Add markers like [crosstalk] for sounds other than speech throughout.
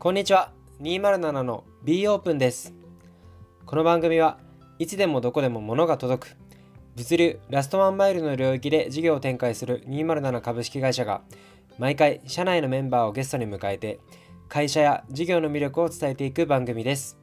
こんにちは。207の B オープンです。この番組はいつでもどこでも物が届く物流ラストワンマイルの領域で事業を展開する207株式会社が毎回社内のメンバーをゲストに迎えて会社や事業の魅力を伝えていく番組です。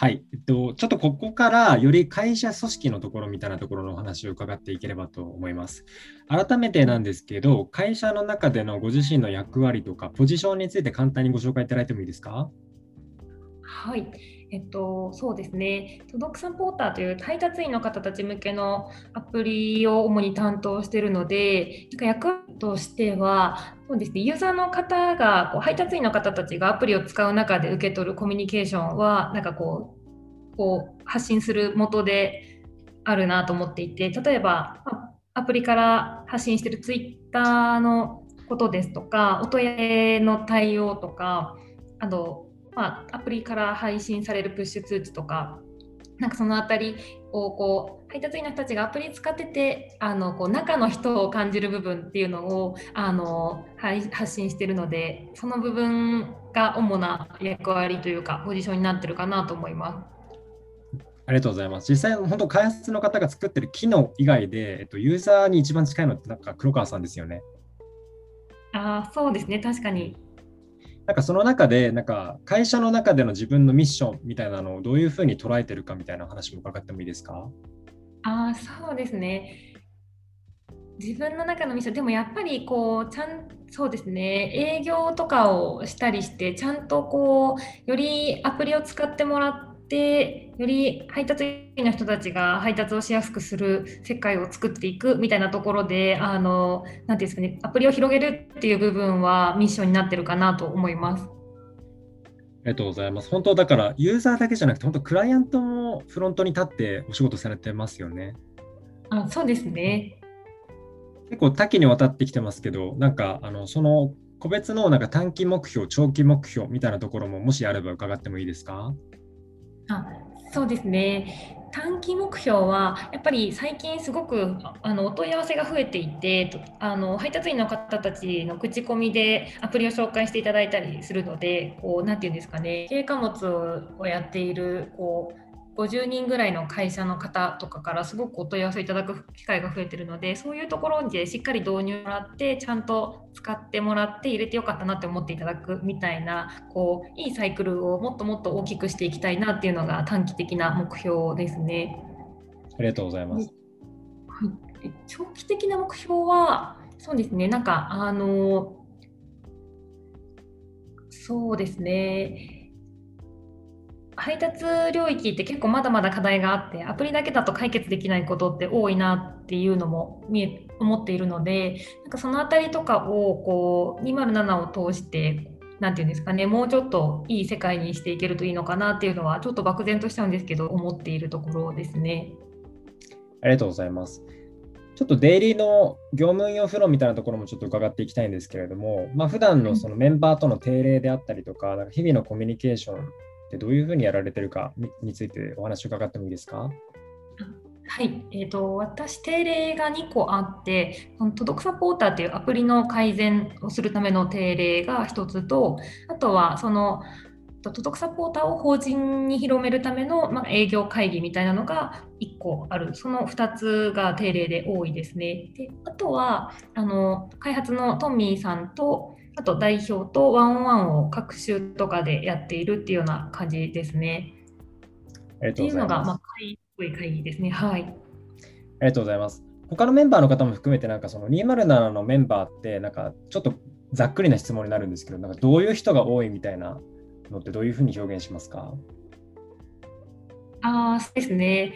はい、えっと、ちょっとここからより会社組織のところみたいなところのお話を伺っていければと思います。改めてなんですけど、会社の中でのご自身の役割とかポジションについて簡単にご紹介いただいてもいいですか？はい、えっと、そうですね、トドクサポーターという配達員の方たち向けのアプリを主に担当しているので、なんか役としては、そうですね、ユーザーの方がこう配達員の方たちがアプリを使う中で受け取るコミュニケーションは、なんかこう、こう発信する元であるなと思っていて、例えば、アプリから発信しているツイッターのことですとか、お問い合わせの対応とか、あと、まあ、アプリから配信されるプッシュ通知とかなんかそのあたりをこう配達員の人たちがアプリ使っててあのこう中の人を感じる部分っていうのをあの発信してるのでその部分が主な役割というかポジションになってるかなと思います。ありがとうございます。実際、本当、開発の方が作ってる機能以外で、えっと、ユーザーに一番近いのって、なんか黒川さんですよね。ああ、そうですね、確かに。なんかその中で、なんか会社の中での自分のミッションみたいなのをどういうふうに捉えてるかみたいな話も伺ってもいいですか？あそうですね。自分の中のミッション、でもやっぱりこう、ちゃん、そうですね、営業とかをしたりして、ちゃんとこう、よりアプリを使ってもらって、でより配達員の人たちが配達をしやすくする世界を作っていくみたいなところであのなんていうんですかねアプリを広げるっていう部分はミッションになってるかなと思います。ありがとうございます。本当だからユーザーだけじゃなくて本当クライアントもフロントに立ってお仕事されてますよね。あそうですね。結構多岐にわたってきてますけどなんかあのその個別のなんか短期目標長期目標みたいなところももしあれば伺ってもいいですか？あそうですね。短期目標はやっぱり最近すごくあのお問い合わせが増えていてあの配達員の方たちの口コミでアプリを紹介していただいたりするのでこうなんて言うんですかね。軽貨物をやっているこう50人ぐらいの会社の方とかからすごくお問い合わせいただく機会が増えてるのでそういうところでしっかり導入もらってちゃんと使ってもらって入れてよかったなって思っていただくみたいなこういいサイクルをもっともっと大きくしていきたいなっていうのが短期的な目標ですね。ありがとうございます。はい、長期的な目標はそうですねなんかあのそうですね配達領域って結構まだまだ課題があってアプリだけだと解決できないことって多いなっていうのも見え思っているのでなんかその辺りとかをこう207を通して何て言うんですかねもうちょっといい世界にしていけるといいのかなっていうのはちょっと漠然としちゃうんですけど思っているところですね。ありがとうございます。ちょっとデイリーの業務用フローみたいなところもちょっと伺っていきたいんですけれども、まあ普段のそのメンバーとの定例であったりとか、なんか日々のコミュニケーションってどういうふうにやられてるかについてお話を伺ってもいいですか？はい、えーと、私、定例が2個あって、届くサポーターというアプリの改善をするための定例が1つと、あとはその届くサポーターを法人に広めるための、まあ、営業会議みたいなのが1個ある、その2つが定例で多いですね。であとはあの開発のトミーさんとあと代表とワンオンワンを各週とかでやっているっていうような感じですね。ありがとうございます。っていうのが、まあ、会会議ですね。はい。ありがとうございます。他のメンバーの方も含めて、なんかその207のメンバーって、なんかちょっとざっくりな質問になるんですけど、なんかどういう人が多いみたいなのってどういうふうに表現しますか？ああ、そうですね。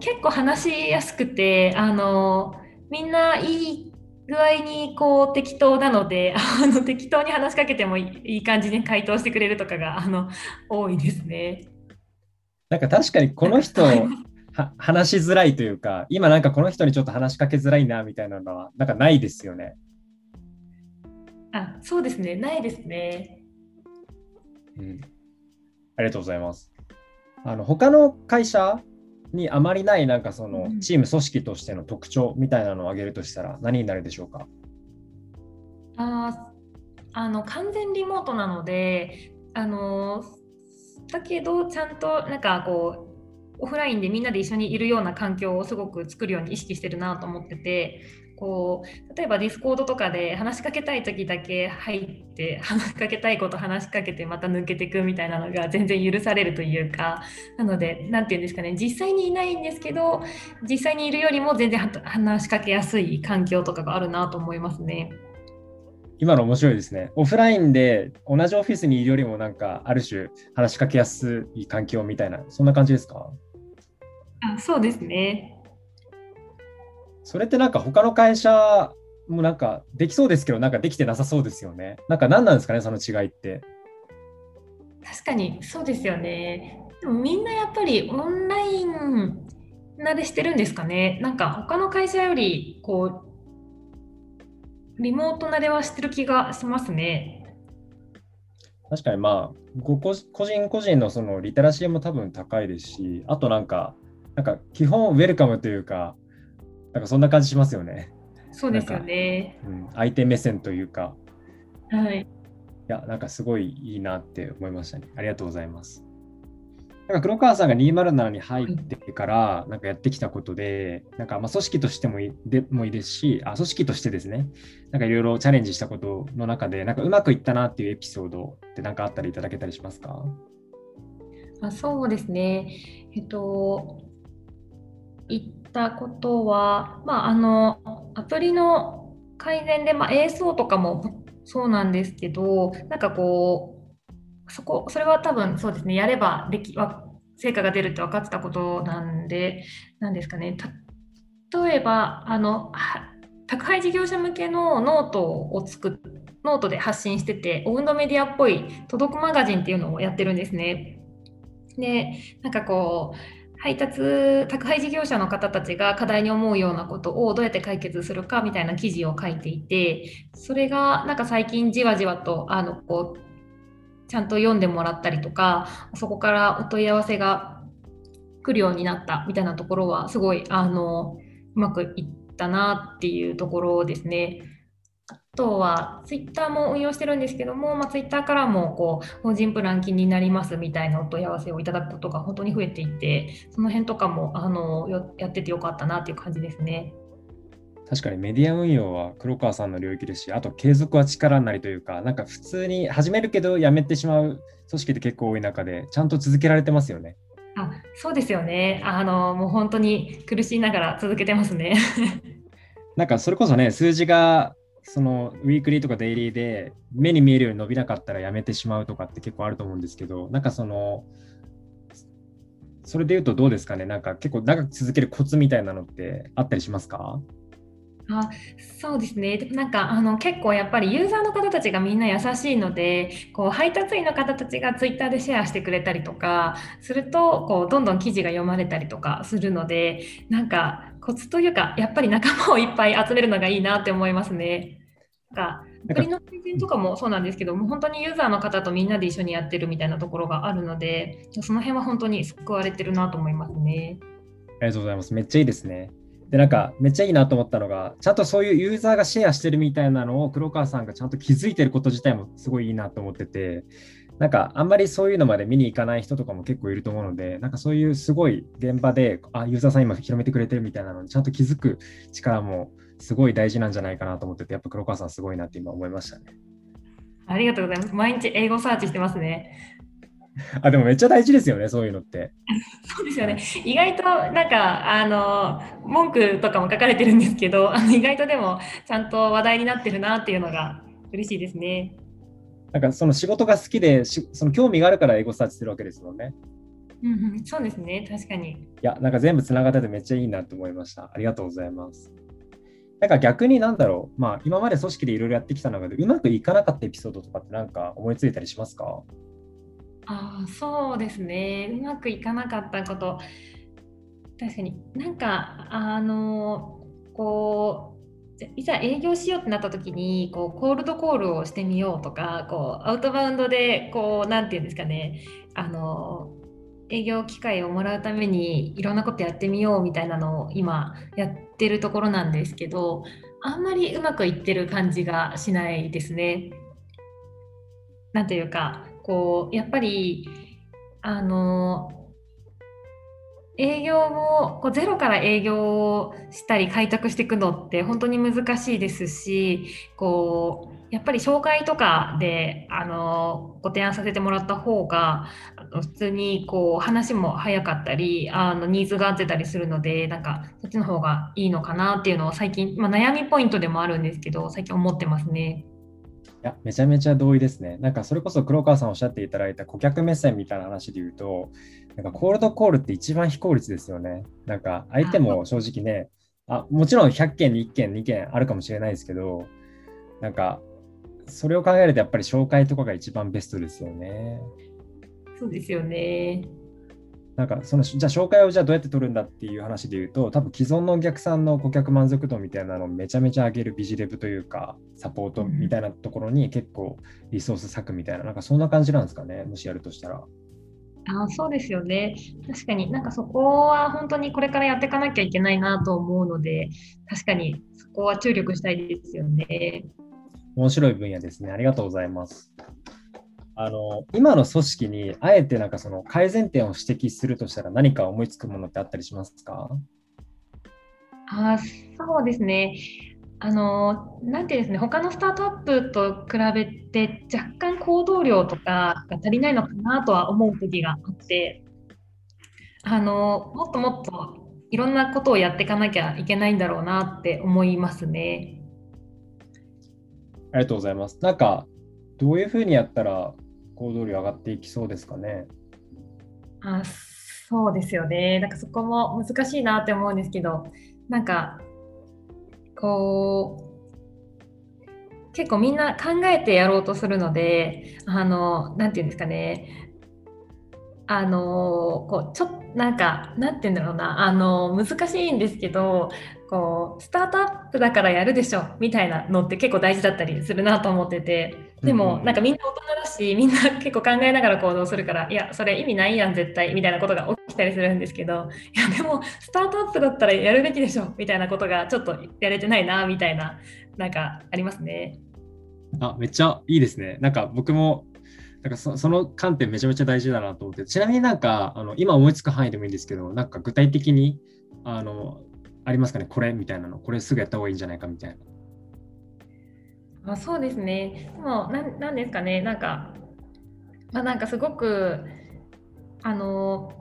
結構話しやすくて、あのみんないい具合にこう適当なので [laughs] あの適当に話しかけてもいい感じに回答してくれるとかがあの多いですね。なんか確かにこの人 [laughs] は話しづらいというか今なんかこの人にちょっと話しかけづらいなみたいなのはなんかないですよね。あそうですねないですね。うん、ありがとうございます。あの他の会社にあまりないなんかそのうん。チーム組織としての特徴みたいなのを挙げるとしたら何になるでしょうか？あーあの完全リモートなのであのだけどちゃんとなんかこうオフラインでみんなで一緒にいるような環境をすごく作るように意識してるなと思っててこう例えば Discord とかで話しかけたい時だけ入って話しかけたいこと話しかけてまた抜けていくみたいなのが全然許されるというかなので何て言うんですかね実際にいないんですけど実際にいるよりも全然は話しかけやすい環境とかがあるなと思いますね。今の面白いですね。オフラインで同じオフィスにいるよりもなんかある種話しかけやすい環境みたいな、そんな感じですか？あそうですね。それってなんか他の会社もなんかできそうですけど、なんかできてなさそうですよね。なんか何なんですかね、その違いって。確かにそうですよね。でもみんなやっぱりオンライン慣れしてるんですかね。なんか他の会社よりこうリモート慣れはしてる気がしますね。確かにまあ、ご個個人個人のそのリテラシーも多分高いですし、あとなんか、なんか基本ウェルカムというか、なんかそんな感じしますよね。そうですよね。うん、相手目線というか、はい。いや、なんかすごいいいなって思いましたね。ありがとうございます。なんか黒川さんが207に入ってからなんかやってきたことで、なんかまあ組織としてもいいでもいいですし、あ組織としてですね、なんかいろいろチャレンジしたことの中で、なんかうまくいったなっていうエピソードってなんかあったらいただけたりしますか？あそうですね。えっと、言ったことは、まあ、あの、アプリの改善で、まあ、ASO とかもそうなんですけど、なんかこう、そこ、それは多分そうですね、やればでき、成果が出るって分かってたことなんで、なんですかね、例えば、あの、宅配事業者向けのノートを作っノートで発信してて、オウンドメディアっぽい届くマガジンっていうのをやってるんですね。で、なんかこう、配達、宅配事業者の方たちが課題に思うようなことをどうやって解決するかみたいな記事を書いていて、それがなんか最近じわじわと、あの、こう、ちゃんと読んでもらったりとか、そこからお問い合わせが来るようになったみたいなところは、すごい、あの、うまくいったなっていうところですね。あとは、ツイッターも運用してるんですけども、まあ、ツイッターからもこう法人プラン気になりますみたいなお問い合わせをいただくことが本当に増えていて、その辺とかもあのやっててよかったなっていう感じですね。確かにメディア運用は黒川さんの領域ですし、あと継続は力なりというか、なんか普通に始めるけどやめてしまう組織って結構多い中で、ちゃんと続けられてますよね。あそうですよねあの。もう本当に苦しいながら続けてますね。なんかそれこそね、数字がそのウィークリーとかデイリーで目に見えるように伸びなかったらやめてしまうとかって結構あると思うんですけど、なんかその、それで言うとどうですかね、なんか結構長く続けるコツみたいなのってあったりしますか？あそうですね、なんかあの結構やっぱりユーザーの方たちがみんな優しいので、こう配達員の方たちがツイッターでシェアしてくれたりとかすると、こうどんどん記事が読まれたりとかするので、なんかコツというか、やっぱり仲間をいっぱい集めるのがいいなって思いますね。なんかアプリの改善とかもそうなんですけども、本当にユーザーの方とみんなで一緒にやってるみたいなところがあるので、その辺は本当に救われてるなと思いますね。ありがとうございます。めっちゃいいですね。で、なんか、めっちゃいいなと思ったのが、ちゃんとそういうユーザーがシェアしてるみたいなのを黒川さんがちゃんと気づいてること自体もすごいいいなと思ってて、なんか、あんまりそういうのまで見に行かない人とかも結構いると思うので、なんかそういうすごい現場で、あ、ユーザーさん今広めてくれてるみたいなのにちゃんと気づく力もすごい大事なんじゃないかなと思ってて、やっぱ黒川さんすごいなって今思いましたね。ありがとうございます。毎日英語サーチしてますね。[laughs] あ、でもめっちゃ大事ですよね、そういうのって。[laughs] そうですよね。意外となんかあの文句とかも書かれてるんですけど、あの意外とでもちゃんと話題になってるなっていうのが嬉しいですね。なんかその仕事が好きでし、その興味があるから英語サーチしてるわけですもんね。うんうん、そうですね。確かに。いや、なんか全部つながっててめっちゃいいなと思いました。ありがとうございます。なんか逆になんだろう、まあ今まで組織でいろいろやってきた中でうまくいかなかったエピソードとかってなんか思いついたりしますか？ああ、そうですね。うまくいかなかったこと。確かになんかあのこういざ営業しようってなった時にこうコールドコールをしてみようとかこうアウトバウンドでこうなんていうんですかねあの営業機会をもらうためにいろんなことやってみようみたいなのを今やってるところなんですけどあんまりうまくいってる感じがしないですね。なんというかこうやっぱりあの営業をこうゼロから営業をしたり開拓していくのって本当に難しいですしこうやっぱり紹介とかであのご提案させてもらった方が普通にこう話も早かったりあのニーズが合ってたりするのでなんかそっちの方がいいのかなっていうのを最近、まあ、悩みポイントでもあるんですけど最近思ってますね。いや、めちゃめちゃ同意ですね。なんかそれこそ黒川さんおっしゃっていただいた顧客目線みたいな話で言うと、なんかコールドコールって一番非効率ですよね。なんか相手も正直ね、あもちろん100件に1件、2件あるかもしれないですけど、なんかそれを考えるとやっぱり紹介とかが一番ベストですよね。そうですよね。なんかそのじゃあ紹介をじゃあどうやって取るんだっていう話で言うと多分既存のお客さんの顧客満足度みたいなのをめちゃめちゃ上げるビジレブというかサポートみたいなところに結構リソース割くみたいな、なんかそんな感じなんですかねもしやるとしたら。あそうですよね。確かになんかそこは本当にこれからやっていかなきゃいけないなと思うので、確かにそこは注力したいですよね。面白い分野ですね。ありがとうございます。あの今の組織にあえてなんかその改善点を指摘するとしたら何か思いつくものってあったりしますか？あそうですね。あのなんていうんですね他のスタートアップと比べて若干行動量とかが足りないのかなとは思う時があってあのもっともっといろんなことをやっていかなきゃいけないんだろうなって思いますね。ありがとうございます。なんかどういうふうにやったら行動量上がっていきそうですかね？あそうですよね。なんかそこも難しいなって思うんですけど、なんかこう結構みんな考えてやろうとするので、あのなんていうんですかね。あのこうちょっとなんかなんて言うんだろうなあの難しいんですけどこうスタートアップだからやるでしょみたいなのって結構大事だったりするなと思っててでもなんかみんな大人だしみんな結構考えながら行動するからいやそれ意味ないやん絶対みたいなことが起きたりするんですけどいやでもスタートアップだったらやるべきでしょみたいなことがちょっとやれてないなみたいななんかありますね。あめっちゃいいですね。なんか僕もなんかそその観点めちゃめちゃ大事だなと思って、ちなみになんかあの今思いつく範囲でもいいんですけど、なんか具体的にあのありますかね、これみたいなの、これすぐやった方がいいんじゃないかみたいな。あそうですね。でもな、なんですかね、なんか、まあ、なんかすごく、あの、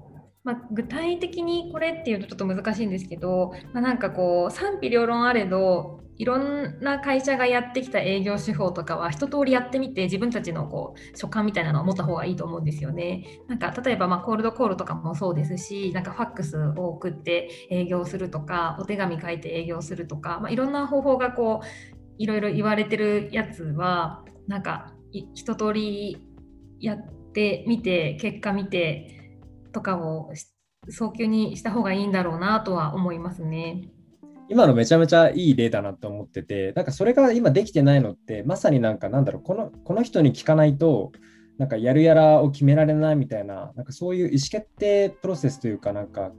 まあ、具体的にこれっていうとちょっと難しいんですけど、まあ、なんかこう賛否両論あれどいろんな会社がやってきた営業手法とかは一通りやってみて自分たちのこう所感みたいなのを持った方がいいと思うんですよね。なんか例えばまコールドコールとかもそうですしなんかファックスを送って営業するとかお手紙書いて営業するとか、まあ、いろんな方法がこういろいろ言われてるやつはなんか一通りやってみて結果見てとかを早急にした方がいいんだろうなとは思いますね。今のめちゃめちゃいい例だなと思ってて、なんかそれが今できてないのって、まさになんかなんだろう、このこの人に聞かないと、なんかやるやらを決められないみたいな、なんかそういう意思決定プロセスというか、なんか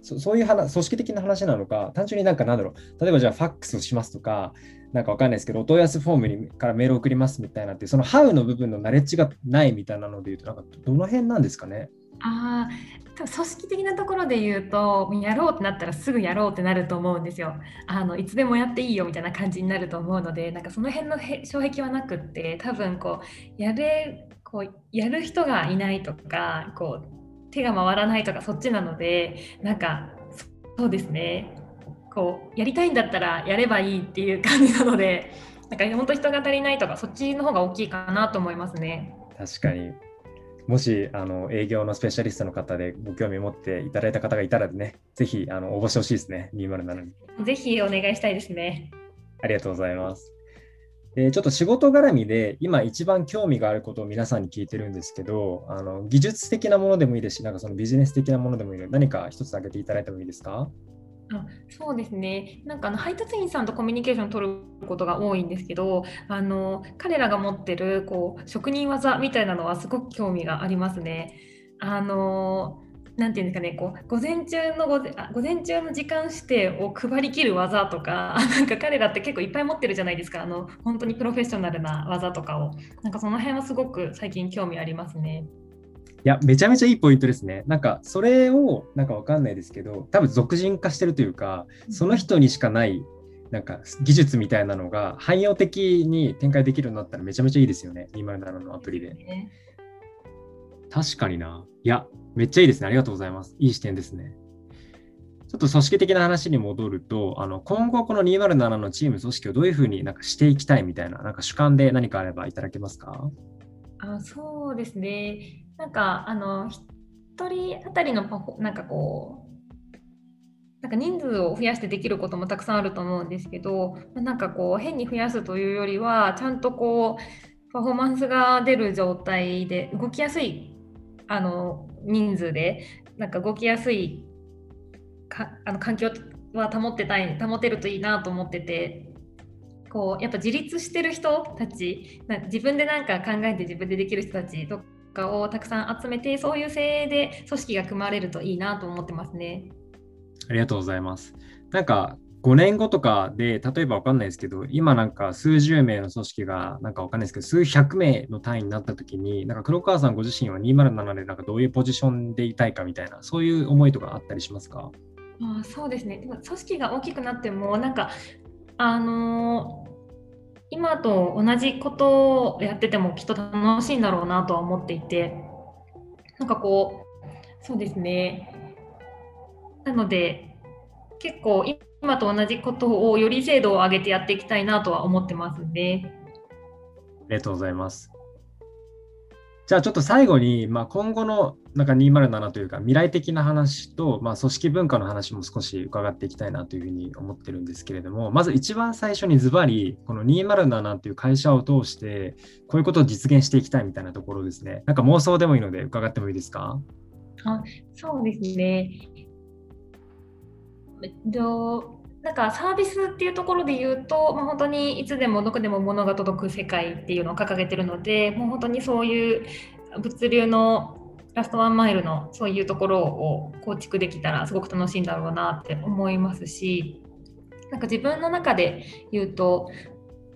そそういう話組織的な話なのか、単純になんかなんだろう、例えばじゃあファックスをしますとか、なんかわかんないですけど、お問い合わせフォームにからメール送りますみたいなって、そのハウの部分のナレッジがないみたいなので言うと、なんかどの辺なんですかね？あ組織的なところで言うとやろうってなったらすぐやろうってなると思うんですよ。あのいつでもやっていいよみたいな感じになると思うのでなんかその辺の障壁はなくって多分こうやれこうやる人がいないとかこう手が回らないとかそっちなのでなんかそうですねこうやりたいんだったらやればいいっていう感じなので [laughs] なんか本当人が足りないとかそっちの方が大きいかなと思いますね。確かにもしあの営業のスペシャリストの方でご興味持っていただいた方がいたらね、ぜひあの応募してほしいですね、207に。ぜひお願いしたいですね。ありがとうございます。でちょっと仕事絡みで今一番興味があることを皆さんに聞いてるんですけど、あの技術的なものでもいいですし、なんかそのビジネス的なものでもいいので、何か一つ挙げていただいてもいいですか？あそうですねなんかあの配達員さんとコミュニケーションを取ることが多いんですけどあの彼らが持ってるこう職人技みたいなのはすごく興味がありますね。あのなんていうんですかね、こう午前中の午前午前中の時間指定を配りきる技とか、[laughs] なんか彼らって結構いっぱい持ってるじゃないですか、あの本当にプロフェッショナルな技とかを。なんかその辺はすごく最近興味ありますね。いや、めちゃめちゃいいポイントですね。なんか、それを、なんかわかんないですけど、多分俗人化してるというか、その人にしかない、なんか技術みたいなのが汎用的に展開できるようになったらめちゃめちゃいいですよね、207のアプリで。ね、確かにな。いや、めっちゃいいですね。ありがとうございます。いい視点ですね。ちょっと組織的な話に戻ると、あの今後この207のチーム組織をどういうふうになんかしていきたいみたいな、なんか主観で何かあればいただけますか？あそうですね。なんかあの1人当たりのパフォなんかこうなんか人数を増やしてできることもたくさんあると思うんですけどなんかこう変に増やすというよりはちゃんとこうパフォーマンスが出る状態で動きやすいあの人数でなんか動きやすいかあの環境は保ってたい保てるといいなと思っててこうやっぱ自立してる人たち自分で何か考えて自分でできる人たちとかをたくさん集めてそういう精鋭で組織が組まれるといいなと思ってますね。ありがとうございます。なんか5年後とかで、例えば分かんないですけど、今なんか数十名の組織が、なんか分かんないですけど、数百名の単位になったときに、なんか黒川さんご自身は207でなんかどういうポジションでいたいかみたいな、そういう思いとかあったりしますか？あそうですね。組織が大きくなっても、なんか、あのー今と同じことをやっててもきっと楽しいんだろうなとは思っていてなんかこうそうですねなので結構今と同じことをより精度を上げてやっていきたいなとは思ってますね。ありがとうございます。じゃあちょっと最後に、まあ、今後のなんか207というか未来的な話と、まあ、組織文化の話も少し伺っていきたいなというふうに思ってるんですけれどもまず一番最初にズバリこの207という会社を通してこういうことを実現していきたいみたいなところですねなんか妄想でもいいので伺ってもいいですか？あそうですね。どなんかサービスっていうところで言うと、まあ、本当にいつでもどこでも物が届く世界っていうのを掲げてるのでもう本当にそういう物流のラストワンマイルのそういうところを構築できたらすごく楽しいんだろうなって思いますしなんか自分の中で言うと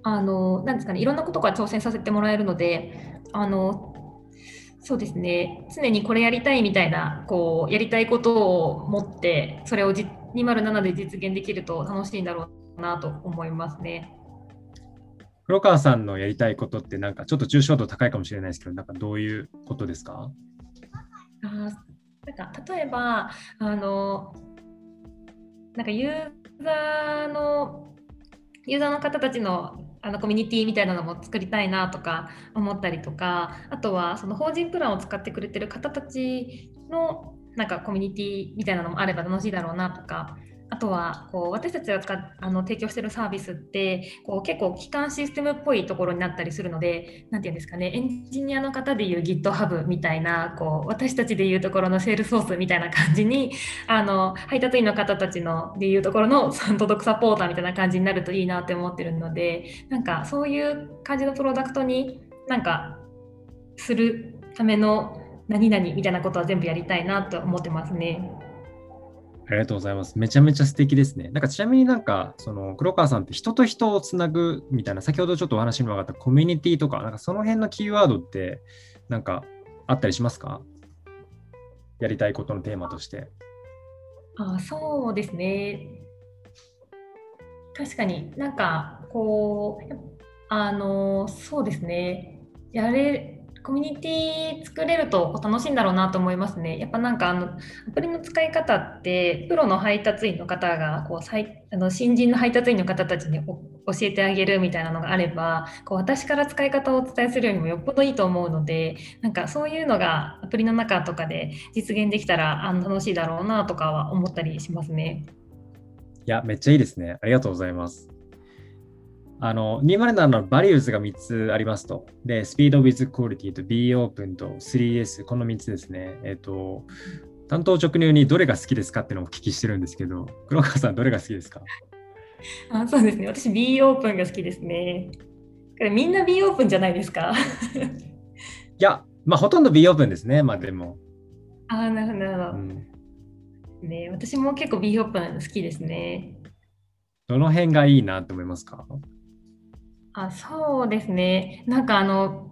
あのなんですかねいろんなことから挑戦させてもらえるのであのそうですね常にこれやりたいみたいなこうやりたいことを持ってそれを実207で実現できると楽しいんだろうなと思いますね。黒川さんのやりたいことってなんかちょっと抽象度高いかもしれないですけどなんかどういうことですか？あなんか例えばあのなんかユーザーのユーザーの方たちのあのコミュニティみたいなのも作りたいなとか思ったりとかあとはその法人プランを使ってくれてる方たちのなんかコミュニティみたいなのもあれば楽しいだろうなとかあとはこう私たちが使あの提供してるサービスってこう結構基幹システムっぽいところになったりするので何て言うんですかねエンジニアの方でいう GitHub みたいなこう私たちでいうところのセールソースみたいな感じにあの配達員の方たちのでいうところの届くサポーターみたいな感じになるといいなって思ってるのでなんかそういう感じのプロダクトになんかするための何々みたいなことは全部やりたいなと思ってますね。ありがとうございます。めちゃめちゃ素敵ですね。なんかちなみになんか、その黒川さんって人と人をつなぐみたいな、先ほどちょっとお話にも上がったコミュニティとか、なんかその辺のキーワードってなんかあったりしますか？やりたいことのテーマとして。あそうですね。確かになんかこう、あの、そうですね。やれコミュニティ作れると楽しいんだろうなと思いますね。やっぱなんかあのアプリの使い方ってプロの配達員の方がこうあの新人の配達員の方たちに教えてあげるみたいなのがあればこう私から使い方をお伝えするよりもよっぽどいいと思うのでなんかそういうのがアプリの中とかで実現できたらあの楽しいだろうなとかは思ったりしますね。いやめっちゃいいですね。ありがとうございます。あの、207のバリューズが3つありますと。で、スピード with quality と B オープンと 3S、この3つですね。えっ、ー、と、担当直入にどれが好きですかっていうのをお聞きしてるんですけど、黒川さん、どれが好きですか？あそうですね。私、B オープンが好きですね。みんな B オープンじゃないですか？いや、まあ、ほとんど B オープンですね。まあ、でも。ああ、なるほど、なるほど。うんね、私も結構 B ホップなの好きですね。どの辺がいいなと思いますか？あそうですね。なんかあの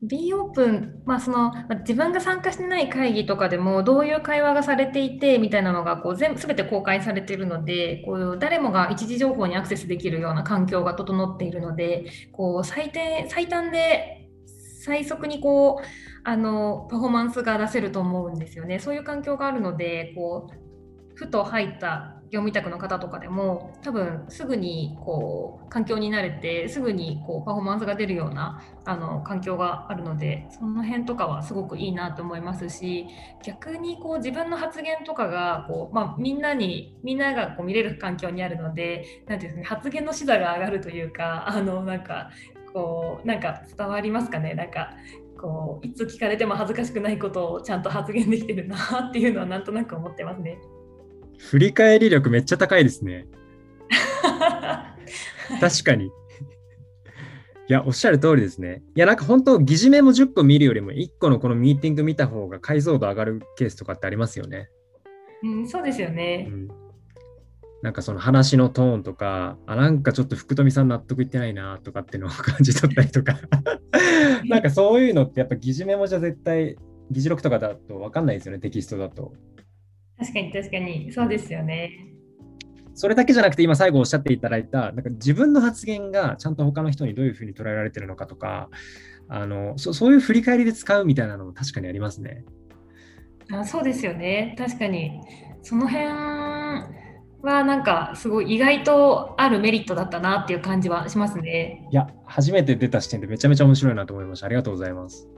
B オープン、まあその、自分が参加してない会議とかでもどういう会話がされていてみたいなのがこう全部全て公開されているのでこう誰もが一時情報にアクセスできるような環境が整っているのでこう最低最短で最速にこうあのパフォーマンスが出せると思うんですよね。そういう環境があるのでこうふと入った業務委託の方とかでも多分すぐにこう環境に慣れてすぐにこうパフォーマンスが出るようなあの環境があるのでその辺とかはすごくいいなと思いますし逆にこう自分の発言とかがこう、まあ、みんなにみんながこう見れる環境にあるのでなんていうんですか、ね、発言の視座が上がるというかあのなんかこうなんか伝わりますかね？なんかこういつ聞かれても恥ずかしくないことをちゃんと発言できてるなっていうのはなんとなく思ってますね。振り返り力めっちゃ高いですね。[laughs] 確かに。いや、おっしゃる通りですね。いや、なんか本当、議事メモ10個見るよりも1個のこのミーティング見た方が解像度上がるケースとかってありますよね。うん、そうですよね。うんなんかその話のトーンとか、あ、なんかちょっと福富さん納得いってないなとかっていうのを感じ取ったりとか [laughs] なんかそういうのってやっぱ議事メモじゃ絶対、議事録とかだと分かんないですよね、テキストだと。確かに確かに、そうですよね。それだけじゃなくて、今最後おっしゃっていただいた、なんか自分の発言がちゃんと他の人にどういうふうに捉えられてるのかとか、あのそそういう振り返りで使うみたいなのも確かにありますね。あそうですよね、確かに。その辺はなんかすごい意外とあるメリットだったなっていう感じはしますね。いや、初めて出た視点でめちゃめちゃ面白いなと思いました。ありがとうございます。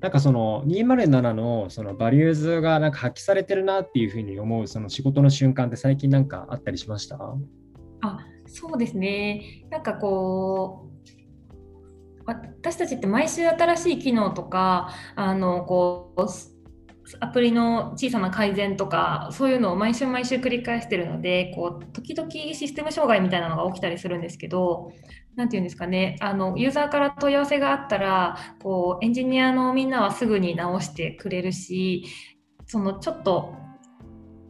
なんかその207のそのバリューズがなんか発揮されてるなっていうふうに思うその仕事の瞬間って最近なんかあったりしました？あそうですね。なんかこう私たちって毎週新しい機能とかあのこうアプリの小さな改善とかそういうのを毎週毎週繰り返してるのでこう時々システム障害みたいなのが起きたりするんですけど何て言うんですかね。あのユーザーから問い合わせがあったらこうエンジニアのみんなはすぐに直してくれるしそのちょっと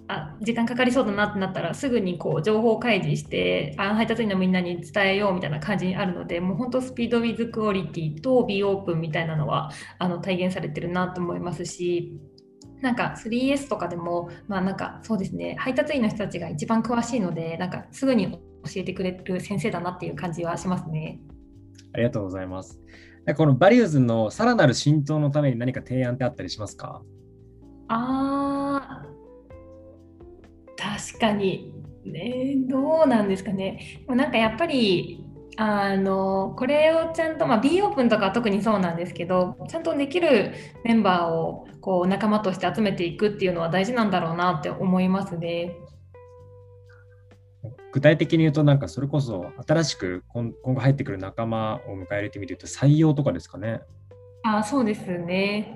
あ時間かかりそうだなってなったらすぐにこう情報開示してあ配達員のみんなに伝えようみたいな感じにあるのでもう本当スピードウィズクオリティと B オープンみたいなのはあの体現されてるなと思いますしなんか 3S とかでもまあなんかそうですね。配達員の人たちが一番詳しいのでなんかすぐに教えてくれる先生だなっていう感じはしますね。ありがとうございます。このバリューズのさらなる浸透のために何か提案ってあったりしますか？あ確かに、ね、どうなんですかね。なんかやっぱりあのこれをちゃんと、まあ、B オープンとかは特にそうなんですけどちゃんとできるメンバーをこう仲間として集めていくっていうのは大事なんだろうなって思いますね。具体的に言うと、なんかそれこそ新しく今後入ってくる仲間を迎え入れてみると採用とかですかね。あそうですね。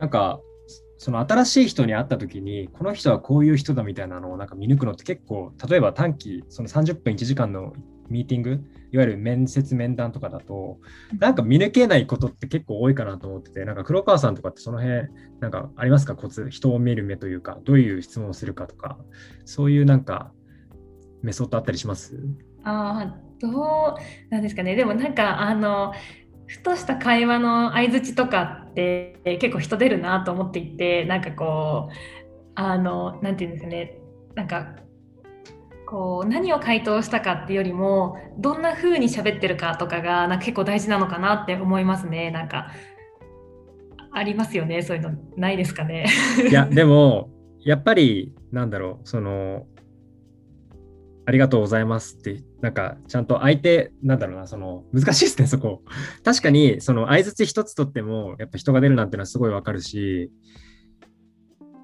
なんかその新しい人に会った時にこの人はこういう人だみたいなのをなんか見抜くのって結構例えば短期その30分1時間のミーティングいわゆる面接面談とかだとなんか見抜けないことって結構多いかなと思っててなんか黒川さんとかってその辺なんかありますか？コツ。人を見る目というかどういう質問をするかとか。そういうなんかメソッドあったりします？あどうなんですかね。でもなんかあのふとした会話の相づちとかって結構人出るなと思っていてなんかこうあのなんていうんですかね。なんかこう何を回答したかっていうよりもどんな風に喋ってるかとかがなんか結構大事なのかなって思いますね。なんかありますよね。そういうのないですかね。いやでもやっぱりなんだろうそのありがとうございますって、なんかちゃんと相手、なんだろうな、その難しいですね、そこ。確かに、その相づち一つとっても、やっぱ人が出るなんてのはすごいわかるし、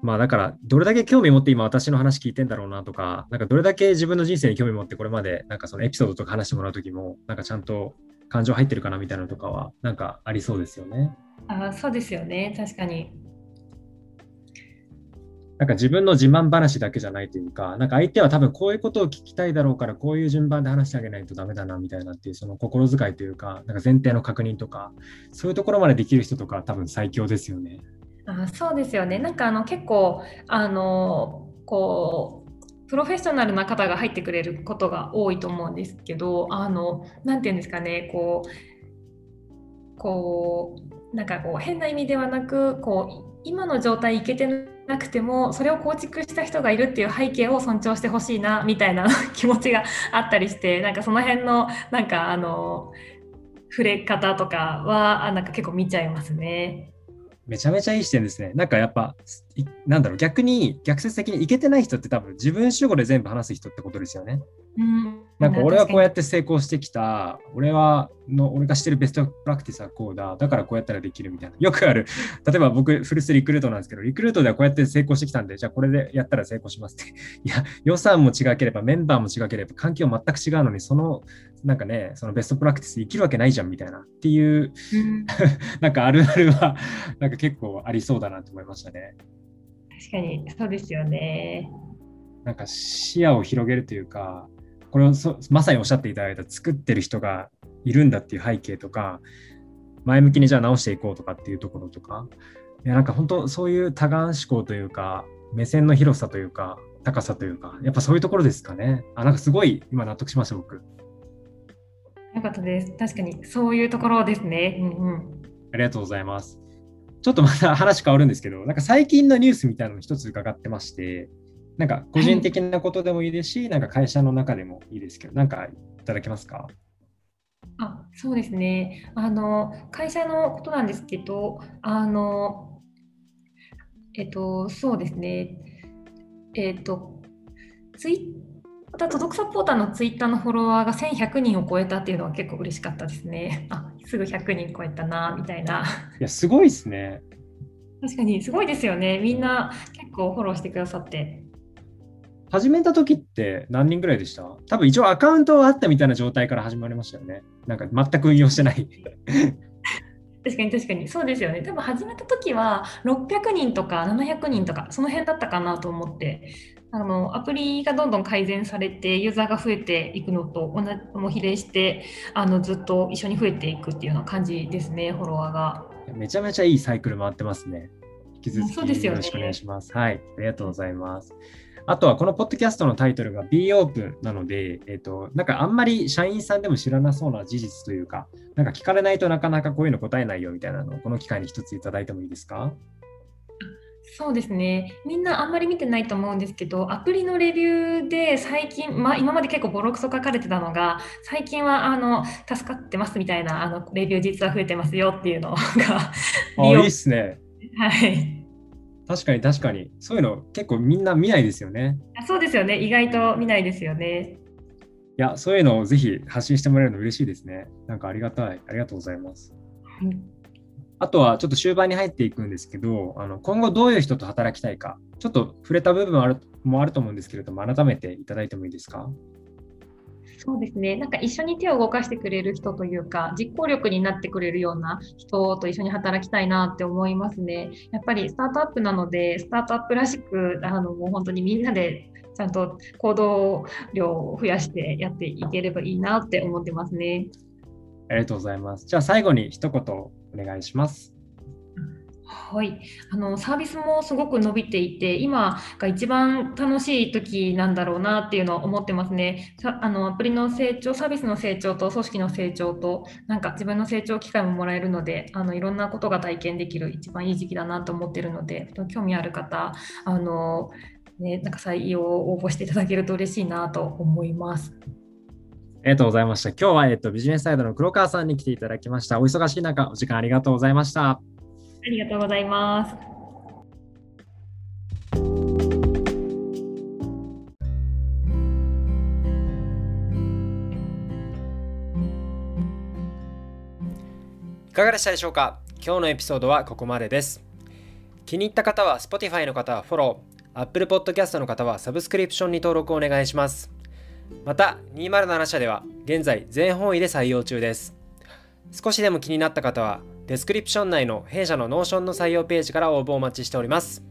まあだから、どれだけ興味持って今私の話聞いてんだろうなとか、なんかどれだけ自分の人生に興味持ってこれまで、なんかそのエピソードとか話してもらうときも、なんかちゃんと感情入ってるかなみたいなのとかは、なんかありそうですよね。あそうですよね、確かに。なんか自分の自慢話だけじゃないというか、なんか相手は多分こういうことを聞きたいだろうから、こういう順番で話してあげないとダメだなみたいなっていう、その心遣いというか、なんか前提の確認とか、そういうところまでできる人とか多分最強ですよね。あそうですよね。なんかあの結構あのこうプロフェッショナルな方が入ってくれることが多いと思うんですけど、あのなていうんですかね、こうこうなんかこう変な意味ではなく、こう今の状態いけてなくてもそれを構築した人がいるっていう背景を尊重してほしいなみたいな [laughs] 気持ちがあったりしてなんかその辺のなんかあの触れ方とかはなんか結構見ちゃいますね。めちゃめちゃいい視点ですね。なんかやっぱ、なんだろう、逆に、逆説的にいけてない人って多分自分主語で全部話す人ってことですよね。うん、なんか俺はこうやって成功してきた、俺はの、俺がしてるベストプラクティスはこうだ、だからこうやったらできるみたいな。よくある、例えば僕、フルスリクルートなんですけど、リクルートではこうやって成功してきたんで、じゃあこれでやったら成功しますって。いや、予算も違ければ、メンバーも違ければ、環境全く違うのに、その、なんかね、そのベストプラクティス生きるわけないじゃんみたいなっていう、うん、[laughs] なんかあるあるは、なんか結構ありそうだなと思いましたね。確かに、そうですよね。なんか視野を広げるというか、これをまさにおっしゃっていただいた作ってる人がいるんだっていう背景とか、前向きにじゃあ直していこうとかっていうところとか、いやなんか本当そういう多眼思考というか、目線の広さというか、高さというか、やっぱそういうところですかね。あ、なんかすごい今納得しました、僕。よかったです。確かにそういうところですね。うんうん。ありがとうございます。ちょっとまた話変わるんですけど、なんか最近のニュースみたいなの一つ伺ってまして、なんか個人的なことでもいいですし、はい、なんか会社の中でもいいですけど、なんかいただけますか？あそうですねあの会社のことなんですけどあのえっとそうですねえっとツイまた届くサポーターのツイッターのフォロワーが1100人を超えたっていうのは結構嬉しかったですね。あすぐ100人超えたなみたいな。いやすごいですね。確かにすごいですよね。みんな結構フォローしてくださって。始めた時って何人ぐらいでした？多分一応アカウントはあったみたいな状態から始まりましたよね。なんか全く運用してない。確かに確かにそうですよね。多分始めた時は600人とか700人とかその辺だったかなと思ってあのアプリがどんどん改善されてユーザーが増えていくのと同じも比例してあのずっと一緒に増えていくっていうような感じですねフォロワーが。めちゃめちゃいいサイクル回ってますね。引き続きよろしくお願いします。すね、はい、ありがとうございます。あとはこのポッドキャストのタイトルが B オープンなので、えっ、ー、と、なんかあんまり社員さんでも知らなそうな事実というか、なんか聞かれないとなかなかこういうの答えないよみたいなのをこの機会に一ついただいてもいいですか？そうですねみんなあんまり見てないと思うんですけどアプリのレビューで最近、まあ、今まで結構ボロクソ書かれてたのが最近はあの助かってますみたいなあのレビュー実は増えてますよっていうのがあいいっすねはい確かに確かに。そういうの結構みんな見ないですよね。そうですよね。意外と見ないですよね。いや、そういうのをぜひ発信してもらえるの嬉しいですね。なんかありがたい。ありがとうございます。あとはちょっと終盤に入っていくんですけど、あの今後どういう人と働きたいか、ちょっと触れた部分もあるもあると思うんですけれども、改めていただいてもいいですか？そうですね、なんか一緒に手を動かしてくれる人というか、実行力になってくれるような人と一緒に働きたいなって思いますね。やっぱりスタートアップなので、スタートアップらしく、あのもう本当にみんなでちゃんと行動量を増やしてやっていければいいなって思ってますね。ありがとうございます。じゃあ最後に一言お願いします。はい、あのサービスもすごく伸びていて、今が一番楽しい時なんだろうなっていうのを思ってますね。あのアプリの成長、サービスの成長と組織の成長と、なんか自分の成長機会ももらえるので、あのいろんなことが体験できる一番いい時期だなと思ってるので、興味ある方、あのね、なんか採用を応募していただけると嬉しいなと思います。ありがとうございました。今日は、えっと、ビジネスサイドの黒川さんに来ていただきました。お忙しい中、お時間ありがとうございました。ありがとうございます。いかがでしたでしょうか？今日のエピソードはここまでです。気に入った方は Spotify の方はフォロー、Apple Podcast の方はサブスクリプションに登録をお願いします。また、207社では現在全方位で採用中です。少しでも気になった方はデスクリプション内の弊社の Notion の採用ページから応募お待ちしております。